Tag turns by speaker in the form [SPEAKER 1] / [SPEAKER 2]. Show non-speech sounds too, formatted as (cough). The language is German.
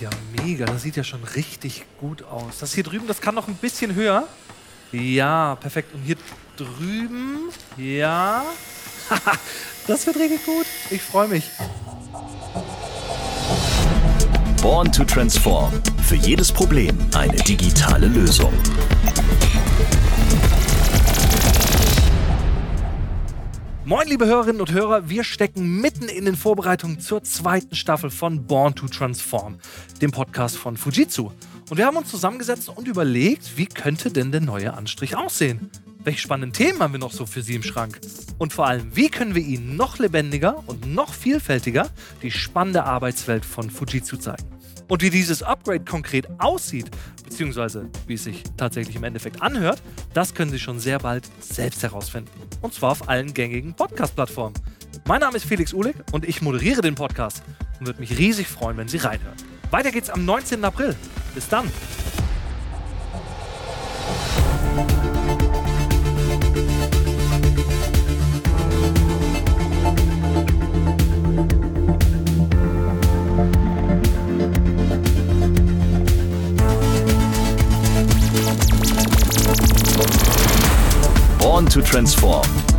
[SPEAKER 1] Ja, mega. Das sieht ja schon richtig gut aus. Das hier drüben, das kann noch ein bisschen höher. Ja, perfekt. Und hier drüben, ja. (laughs) das wird richtig gut. Ich freue mich.
[SPEAKER 2] Born to Transform. Für jedes Problem eine digitale Lösung.
[SPEAKER 1] Moin, liebe Hörerinnen und Hörer, wir stecken mitten in den Vorbereitungen zur zweiten Staffel von Born to Transform, dem Podcast von Fujitsu. Und wir haben uns zusammengesetzt und überlegt, wie könnte denn der neue Anstrich aussehen? Welche spannenden Themen haben wir noch so für Sie im Schrank? Und vor allem, wie können wir Ihnen noch lebendiger und noch vielfältiger die spannende Arbeitswelt von Fujitsu zeigen? Und wie dieses Upgrade konkret aussieht, beziehungsweise wie es sich tatsächlich im Endeffekt anhört, das können Sie schon sehr bald selbst herausfinden. Und zwar auf allen gängigen Podcast-Plattformen. Mein Name ist Felix Uhlig und ich moderiere den Podcast und würde mich riesig freuen, wenn Sie reinhören. Weiter geht's am 19. April. Bis dann.
[SPEAKER 2] Born to Transform.